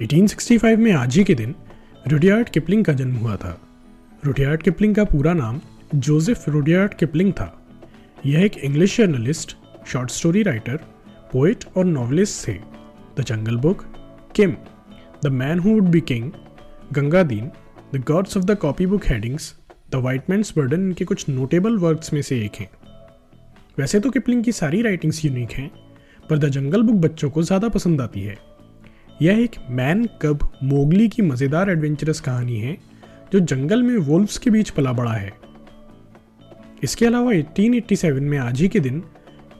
1865 में आज ही के दिन रुडियार्ड किपलिंग का जन्म हुआ था। रुडियार्ड किपलिंग का पूरा नाम जोसेफ रुडियार्ड किपलिंग था। यह एक English journalist short story writer poet और नॉवलिस्ट थे। The jungle book Kim the man who would be king Gunga Din the gods of the copybook headings the white man's burden इनके कुछ notable works में से एक हैं। वैसे तो किपलिंग की सारी राइटिंग्स यूनिक हैं, पर द जंगल बुक बच्चों को ज़्यादा पसंद आती है। यह एक मैन कब मोगली की मज़ेदार एडवेंचरस कहानी है, जो जंगल में वोल्व्स के बीच पला बड़ा है। इसके अलावा 1887 में आज ही के दिन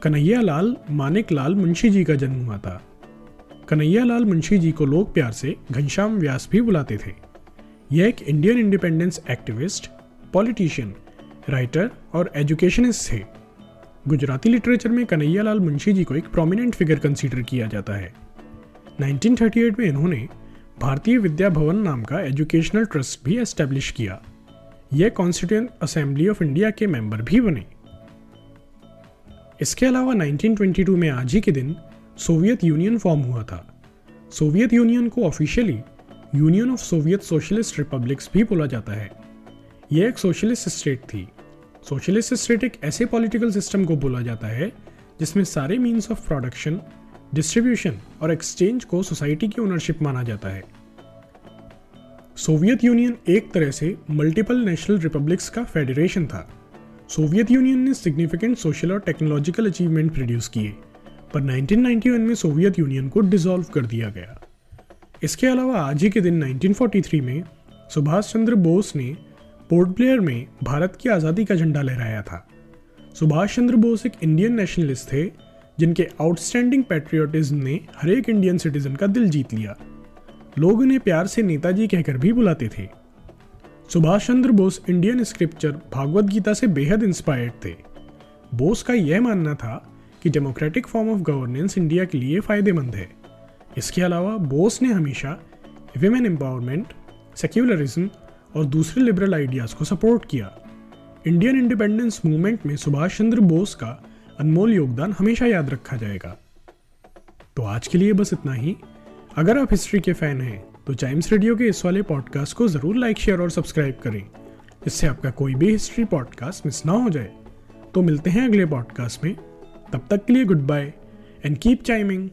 कन्हैया लाल मानिक लाल मुंशी जी का जन्म हुआ था। कन्हैया लाल मुंशी जी को लोग प्यार से घनश्याम व्यास भी बुलाते थे। यह एक Indian independence activist, politician, writer और एजुकेशनिस्ट थे। गुजराती लिटरेचर में कन्हैया लाल मुंशी जी को एक प्रोमिनेंट फिगर कंसीडर किया जाता है। 1938 में इन्होंने भारतीय विद्या भवन नाम का एजुकेशनल ट्रस्ट भी एस्टेब्लिश किया। यह कॉन्स्टिट्यूंट असेंबली ऑफ़ इंडिया के मेंबर भी बने। इसके अलावा 1922 में आज ही के दिन सोवियत यूनियन फॉर्म हुआ था। सोवियत यूनियन को officially union of Soviet socialist republics भी बोला जाता है। यह एक सोशलिस्ट स्टेट थी। सोशलिस्ट स्टेट एक ऐसे पॉलिटिकल सिस्टम को बोला जाता है जिसमें सारे मीन्स ऑफ़ प्रोडक्शन डिस्ट्रीब्यूशन और एक्सचेंज को सोसाइटी की ओनरशिप माना जाता है। सोवियत यूनियन एक तरह से मल्टीपल नेशनल रिपब्लिक्स का फेडरेशन था। सोवियत यूनियन ने सिग्निफिकेंट सोशल और टेक्नोलॉजिकल अचीवमेंट प्रोड्यूस किए, पर 1991 में सोवियत यूनियन को डिसॉल्व कर दिया गया। इसके अलावा आज ही के दिन 1943 में सुभाष चंद्र बोस ने पोर्ट ब्लेयर में भारत की आज़ादी का झंडा लहराया था। सुभाष चंद्र बोस एक इंडियन नेशनलिस्ट थे जिनके आउटस्टैंडिंग पैट्रियोटिज्म ने हर एक इंडियन सिटीजन का दिल जीत लिया। लोग उन्हें प्यार से नेताजी कहकर भी बुलाते थे। सुभाष चंद्र बोस इंडियन स्क्रिप्चर भागवत गीता से बेहद इंस्पायर्ड थे। बोस का यह मानना था कि democratic form of governance India के लिए फ़ायदेमंद है। इसके अलावा बोस ने हमेशा विमेन एम्पावरमेंट सेक्युलरिज्म और दूसरे लिबरल आइडियाज़ को सपोर्ट किया। इंडियन इंडिपेंडेंस मूवमेंट में सुभाष चंद्र बोस का अनमोल योगदान हमेशा याद रखा जाएगा। तो आज के लिए बस इतना ही। अगर आप हिस्ट्री के फ़ैन हैं तो चाइम्स रेडियो के इस वाले पॉडकास्ट को ज़रूर लाइक शेयर और सब्सक्राइब करें। इससे आपका कोई भी हिस्ट्री पॉडकास्ट मिस ना हो जाए। तो मिलते हैं अगले पॉडकास्ट में। तब तक के लिए goodbye and keep chiming